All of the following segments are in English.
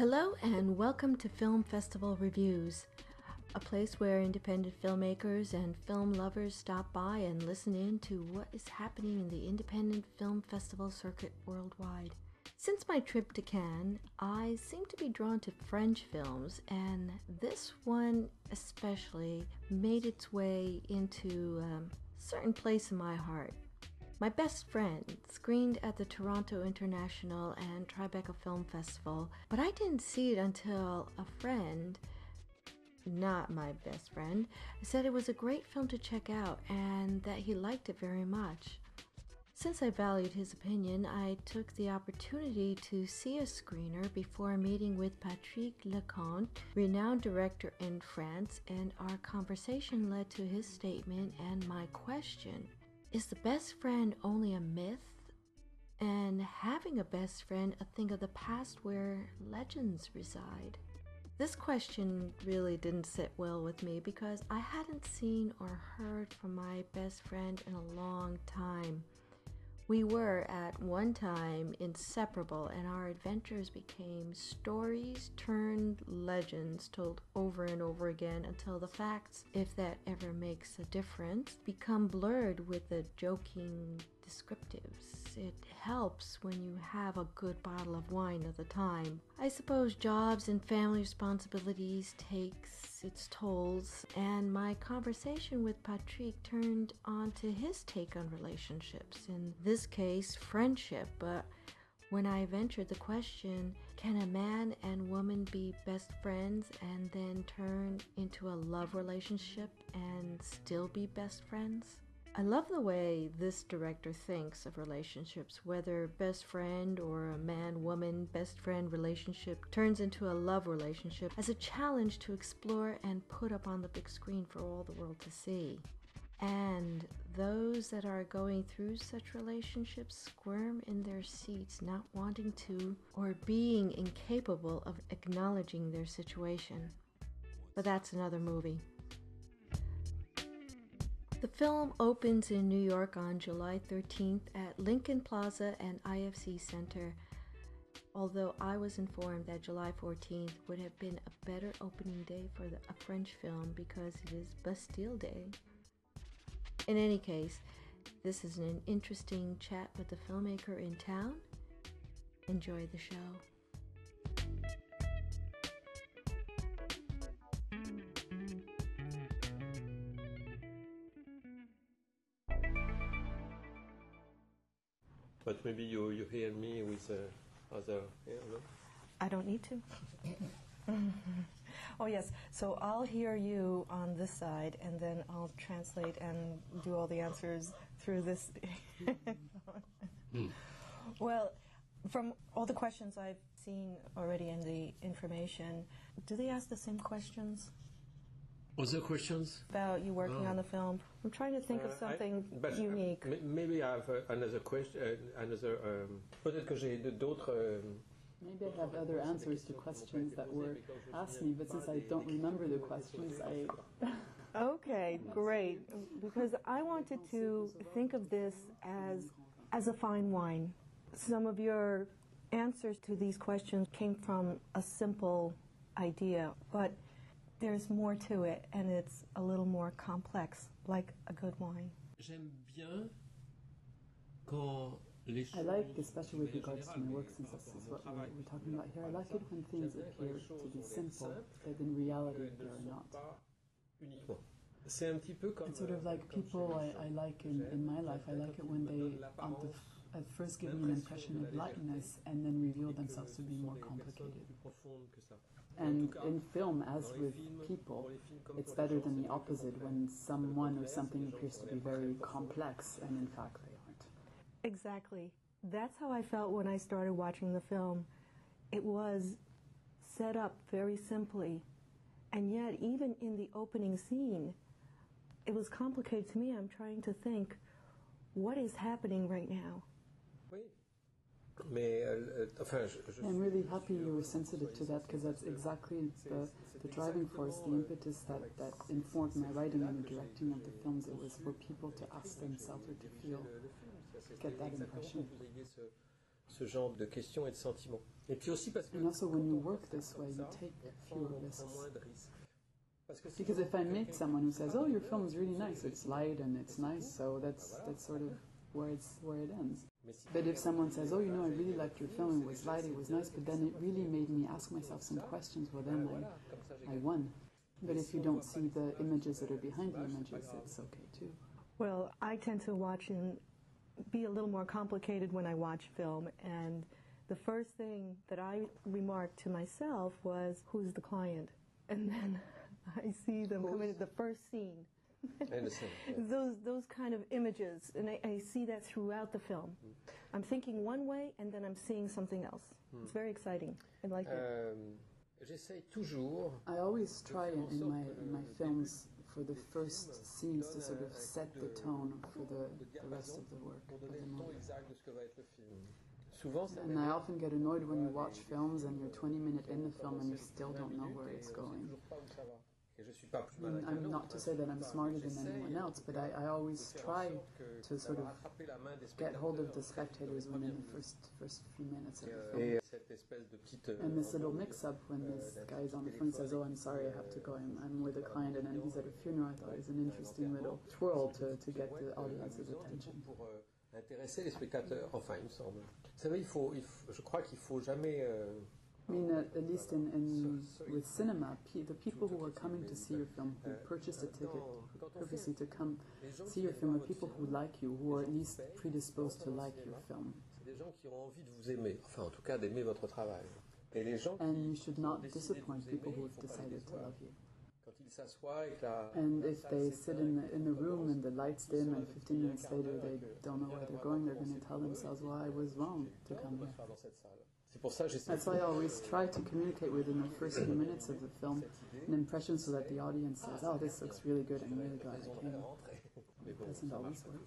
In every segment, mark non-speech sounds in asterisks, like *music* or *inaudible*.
Hello and welcome to Film Festival Reviews, a place where independent filmmakers and film lovers stop by and listen in to what is happening in the independent film festival circuit worldwide. Since my trip to Cannes, I seem to be drawn to French films, and this one especially made its way into um, a certain place in my heart. My Best Friend screened at the Toronto International and Tribeca Film Festival, but I didn't see it until a friend, not my best friend, said it was a great film to check out and that he liked it very much. Since I valued his opinion, I took the opportunity to see a screener before meeting with Patrick Leconte, renowned director in France, and our conversation led to his statement and my question. Is the best friend only a myth? And having a best friend a thing of the past where legends reside? This question really didn't sit well with me because I hadn't seen or heard from my best friend in a long time. We were at one time inseparable, and our adventures became stories turned legends told over and over again until the facts, if that ever makes a difference, become blurred with the joking descriptives. It helps when you have a good bottle of wine at the time. I suppose jobs and family responsibilities takes its tolls, and my conversation with Patrick turned on to his take on relationships. In this case, friendship, but when I ventured the question, can a man and woman be best friends and then turn into a love relationship and still be best friends? I love the way this director thinks of relationships, whether best friend or a man woman best friend relationship turns into a love relationship as a challenge to explore and put up on the big screen for all the world to see. And those that are going through such relationships squirm in their seats, not wanting to or being incapable of acknowledging their situation. But that's another movie. The film opens in New York on July 13th at Lincoln Plaza and IFC Center. Although I was informed that July 14th would have been a better opening day for the, a French film because it is Bastille Day. In any case, this is an interesting chat with the filmmaker in town. Enjoy the show. But maybe you, you hear me with uh, other yeah, no? I don't need to. *laughs* oh, yes. So I'll hear you on this side, and then I'll translate and do all the answers through this. *laughs* Well, from all the questions I've seen already in the information, do they ask the same questions Other questions? about you working No. on the film? I'm trying to think of Uh, I- something but, uh, unique. m- maybe I have uh, another question. Uh, another. Um, Peut-être que j'ai d'autres. um, Maybe I have other answers to questions that were asked me, but since I don't remember the questions, I *laughs* Okay, great. Because I wanted to think of this as as a fine wine. Some of your answers to these questions came from a simple idea, but there's more to it and it's a little more complex, like a good wine. J'aime bien quand les I like, especially with regards to my work, since this is what we're, we're talking about here, I like it when things appear to be simple, but in reality they are not. uniquement. C'est un petit peu comme. It's sort of like people I, I like in, in my life, I like it when they at, the, at first give me an impression of lightness and then reveal themselves to be more complicated. And in film, as with people, it's better than the opposite when someone or something appears to be very complex and in fact they aren't. Exactly. That's how I felt when I started watching the film. It was set up very simply, and yet, even in the opening scene, it was complicated to me. I'm trying to think what is happening right now? Oui. Mais, euh, enfin, je, uh, je I'm really happy you were sensitive to that because that's exactly the, the driving force, the impetus that, that informed my writing and the directing of the films. It was for people to ask themselves or to feel, get that impression. ce genre de questions et de sentiments. Et puis aussi parce que And also, when you work this way, you take fewer risks. moins de risques. Parce que si Because if I meet someone who says, "Oh, your film is really nice. It's light and it's nice," so that's that's sort of where it's where it ends. But if someone says, "Oh, you know, I really liked your film. It was light. It was nice," but then it really made me ask myself some questions. Well, then voilà, comme ça j'ai I I won. But if you don't see the images that are behind the images, it's okay too. Well, I tend to watch and be a little more complicated when I watch film, and the first thing that I remarked to myself was, "Who's the client?" And then *laughs* I see them come in at the first scene. I understand. Yeah. *laughs* Those those kind of images, and I, I see that throughout the film. I'm thinking one way, and then I'm seeing something else. It's very exciting. I like it. Euh, J'essaye toujours I always try in, in my in my films for the first scenes to sort of set the tone for the, the rest of the work. of the donner le ton movie. exact de ce que va être le film. Souvent, ça And I often get annoyed when you watch films and you're 20 minutes in the film and you still don't know where it's going. Toujours pas où ça va. Et je suis pas plus I malin mean, qu'un I'm not to say that I'm smarter than anyone else, but I, I always try to sort of d'avoir attrapé la main des get hold of the spectators within the first first few minutes of the euh, film. et cette espèce de petite euh, And this little mix-up when euh, this guy is on the phone says, "Oh, I'm sorry, I have to go. I'm, I'm with a euh, client," and then he's at a funeral. I thought it was an euh, interesting little twirl to, to get the audience's attention. euh, intéresser les spectateurs. Enfin, il me semble. Vous savez, il faut, il faut- je crois qu'il faut jamais. euh, I mean, at, at least in, in with cinema, pe- the people who are coming to see your film, who uh, purchased a uh, ticket on fait purposely to come see your film, are people who like you, who are at least predisposed to like your film. c'est des gens qui ont envie de vous aimer. Enfin, en tout cas, d'aimer votre travail. Et les gens And you should not disappoint people who have faut pas les decided to love you. And if they sit in the, in the room and the lights dim, and 15 minutes later they don't know where they're going, they're going to tell themselves, well, I was wrong to come here. se faire dans cette salle. C'est pour ça que j'essaie That's why I always try to communicate within the first few minutes of the film an impression so that the audience says, oh, this looks really good, I'm really glad I came. It doesn't always work.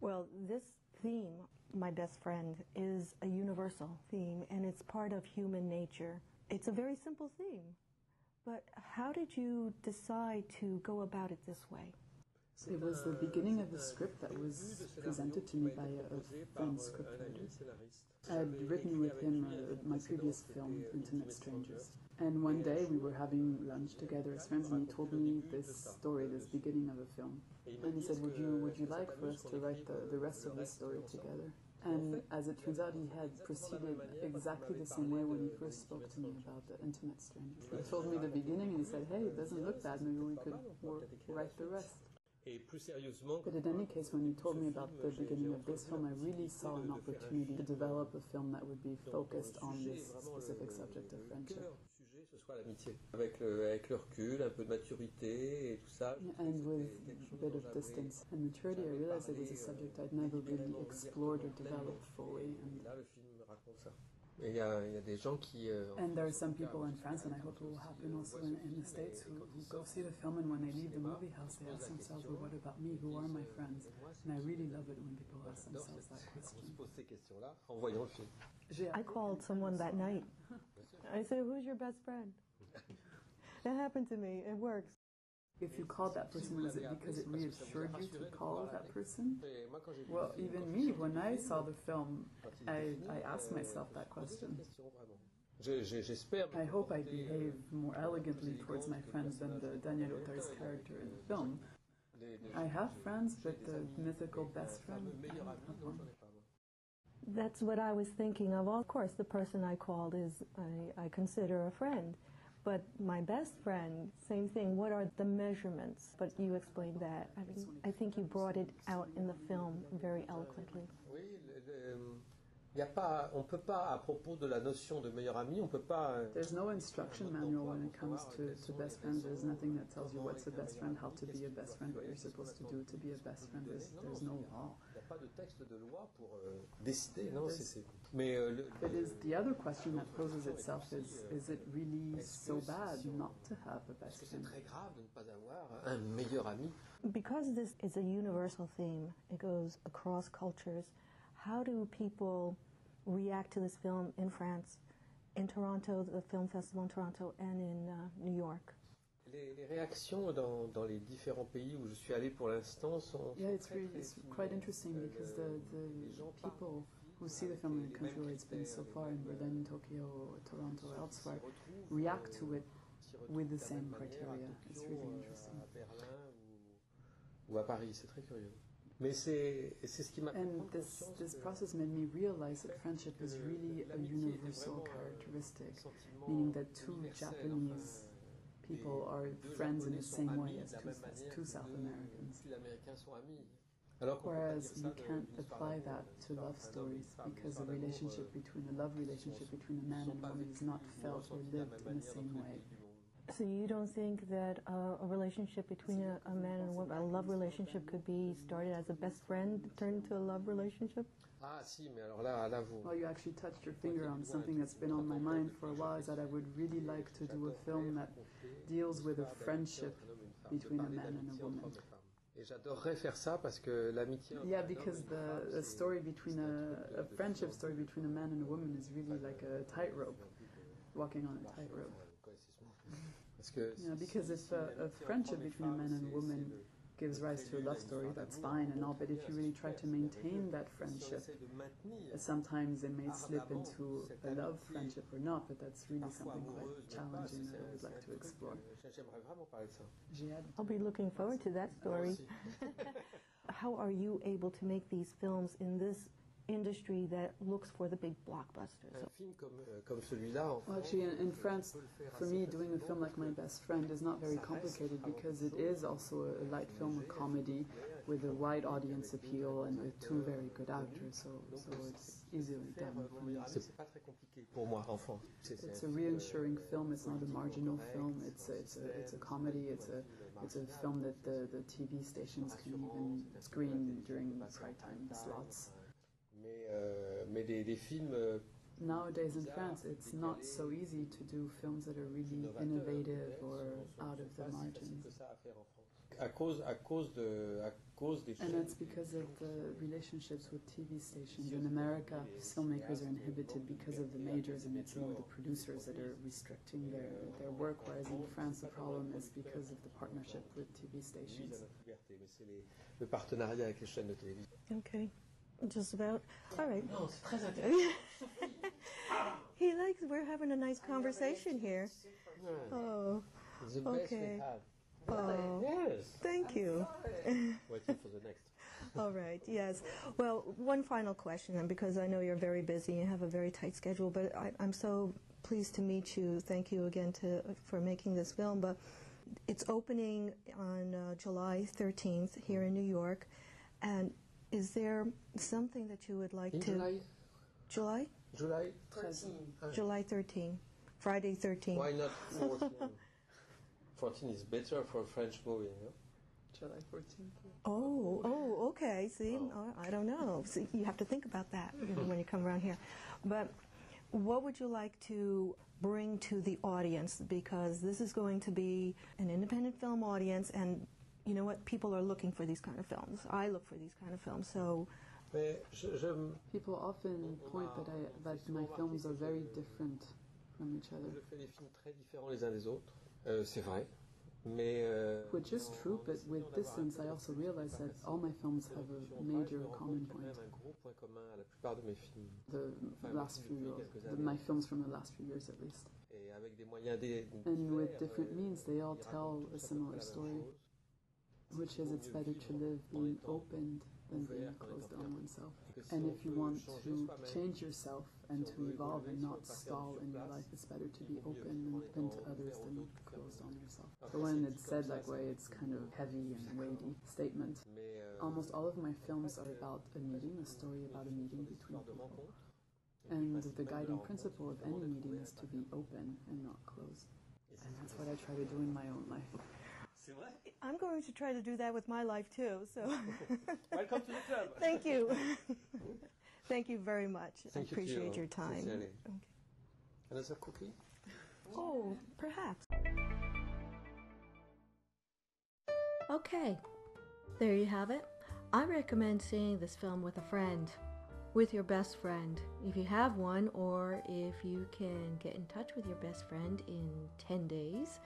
Well, this theme, My Best Friend, is a universal theme and it's part of human nature. It's a very simple theme. But how did you decide to go about it this way? It was the beginning of the script that was presented to me by a, a friend scriptwriter. I had written with him uh, my previous film, Intimate Strangers. And one day we were having lunch together as friends, and he told me this story, this beginning of the film. And he said, "Would you would you like for us to write the, the rest of the story together?" And as it turns out, he had proceeded exactly the same way when he first spoke to me about the Intimate Strangers. He told me the beginning, and he said, "Hey, it doesn't look bad. Maybe we could work, write the rest." Et plus sérieusement, But in any case, when you told me about the beginning of this film, I really saw an opportunity to develop a film that would be focused on this specific subject of friendship. Sujet, ce soit l'amitié. Avec le, avec le recul, un peu de maturité et tout ça. And with a bit of distance and maturity, I realized it was a subject I'd never really explored or developed fully. Et And, là, le film raconte ça. Et il y a, il y a des gens qui. euh, and there are some people in France, and I hope it will happen also in, in the States, who, who go see the film, and when they leave the movie house, they ask themselves, well, what about me? Who are my friends? And I really love it when people ask themselves that on question. se pose ces questions-là en voyant le film. J'ai- I called someone that night. I say, Who's your best friend? *laughs* That happened to me. It works. If you called that person, was it because it reassured you to call that person? Et moi, quand j'ai vu Well, even me, when I saw the film, I, I asked myself that je me posais question. I hope I behave more elegantly towards my friends than the Daniel Auteuil's character in the film. les- les- I have friends, but the mythical best friend, I don't have one. That's what I was thinking of. Of course, the person I called is, I, I consider a friend. But my best friend, same thing. What are the measurements? But you explained that. I mean, I think you brought it out in the film very eloquently. Um, Y a pas, on peut pas, à propos de la notion de meilleur ami, on peut pas. euh, There's no instruction manual when it comes to, to best friends. There's nothing that tells you what's a best friend, how to be a best friend, what you're supposed to do to be a best friend. There's, there's no law. Il n'y a pas de texte de loi pour euh, décider, non c'est- c'est- Mais euh, le- It is the other question that poses itself is is it really so bad not to have a est-ce best que c'est friend? très grave de ne pas avoir un meilleur ami? Because this is a universal theme, it goes across cultures. How do people react to this film in France, in Toronto, the film festival in Toronto, and in uh, New York? les, les réactions dans, dans les différents pays où je suis allé pour l'instant sont, Yeah, sont it's très, really très it's quite interesting Euh, because the, the people who see the film in the country where it's been so far in Berlin, Tokyo, Toronto, elsewhere, react to it with the same criteria. It's really interesting. À Berlin ou, ou à Paris, c'est très curieux. Mais c'est c'est ce qui m'a And this, this process made me realize that friendship is really a universal euh, characteristic, meaning that two Japanese people are friends in the same way as two, as two South Americans. Sud-Américains. Alors qu'on peut pas Whereas you can't apply that to love d'un homme et stories because the relationship between a love relationship between a man and a woman is not felt or ressenties de la lived in the same tous way. Pays du monde. So you don't think that uh, a relationship between a, a man and a woman, a love relationship, could be started as a best friend, turned into a love relationship? Ah si, mais alors là, là. Well, you actually touched your finger on something that's been on my mind for a while. Is that I would really like to do a film that deals with a friendship between a man and a woman. Et j'adorerais faire ça parce que l'amitié. Yeah, un homme et because the, the story between a, a de- de friendship story between a man and a woman is really like a tightrope, walking on a tightrope. Parce que Yeah, because if uh, a, a friendship between a man and a woman gives rise to a love story, that's fine and all, but if you really try to maintain that friendship, essaie de maintenir uh, sometimes it may slip into a love friendship or not, but that's really something quite challenging that I would like to explore. que J'aimerais vraiment parler de ça. J'ai hâte. I'll be looking forward to that ah, story. *laughs* How are you able to make these films in this industry that looks for the big blockbusters? Un film comme, euh, comme celui-là, en Well, actually, in, in France, on peut le faire for me, doing a film like My Best Friend is not very complicated because it is also a light film, a comedy, with a wide audience appeal and with two very good actors, so, so it's easily done euh, for me. meilleur ami, c'est pas très compliqué pour France. C'est- c'est It's a euh, reassuring film. It's not a marginal film. It's a, it's a, it's a comedy. It's a it's a film that the, the TV stations can even screen during prime time slots. Mais, euh, mais des, des films euh, Nowadays in France, it's not so easy to do films that are really innovative or out of the pas margins. à faire en France. À cause, à cause, de, à cause des And that's because of the relationships with TV stations. In America, filmmakers are inhibited because of the majors, and it's more the producers that are restricting their, their work. Whereas in France, the problem is because of the partnership with TV stations. notre liberté, mais c'est les- le partenariat avec les chaînes de télévision. Okay, just about. All right. Non, c'est très intéressant. *laughs* he likes. We're having a nice conversation here. Oh, It's the best Okay. we had. oh. Yes. Thank you. *laughs* Waiting for the next. All right, yes. Well, one final question, and because I know you're very busy and you have a very tight schedule, but I, I'm so pleased to meet you. Thank you again to, for making this film. But it's opening on uh, July 13th here in New York. And is there something that you would like In to. July, July? July 13. July 13. Friday 13. Why not *laughs* 14? 14 is better for French movie, no? July 14th. Oh, oh, okay. See, oh, I don't know. See, you have to think about that you know, when you come around here. But what would you like to bring to the audience? Because this is going to be an independent film audience, and you know what? People are looking for these kind of films. I look for these kind of films. So, Mais je, je, People often point that I that my films are very different from each other. je fais des films très différents les uns des autres. Euh, c'est vrai. Euh, Which is true, but with distance, I also realize that all my films have a major common point. même un gros point commun à la plupart de mes films. The last few years, the, my films from the last few years at least. Et avec des moyens des, And with different euh, means, they all tell a tous à peu similar près la même story, chose. Which is it's better to live being opened than being closed on oneself. And if you want to change yourself and to evolve and not stall in your life, it's better to be open than to others than closed on yourself. So when it's said that way, it's kind of heavy and weighty statement. Almost all of my films are about a meeting, a story about a meeting between people. And the guiding principle of any meeting is to be open and not closed. And that's what I try to do in my own life. C'est I'm going to try to do that with my life too. So, *laughs* Welcome to the club. *laughs* thank you. *laughs* thank you very much. I Thank you to appreciate you, your time. sincerely. Okay. Another cookie? Oh, perhaps. Okay, there you have it. I recommend seeing this film with a friend, with your best friend, if you have one, or if you can get in touch with your best friend in 10 days,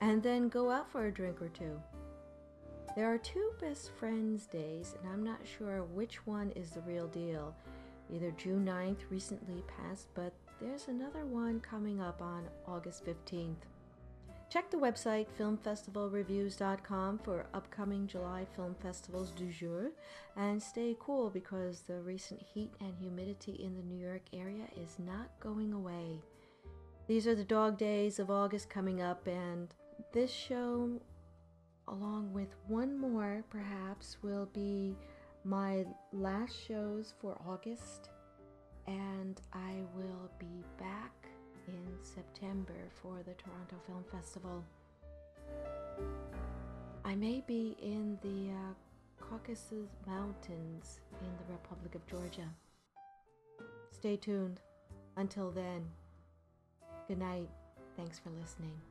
and then go out for a drink or two. There are two best friends days, and I'm not sure which one is the real deal. either June 9th, recently passed, but there's another one coming up on August 15th. Check the website filmfestivalreviews.com for upcoming July film festivals du jour and stay cool because the recent heat and humidity in the New York area is not going away. These are the dog days of August coming up, and this show, along with one more perhaps, will be my last shows for August, and I will be back in September for the Toronto Film Festival. I may be in the uh, Caucasus Mountains in the Republic of Georgia. Stay tuned. Until then, good night. Thanks for listening.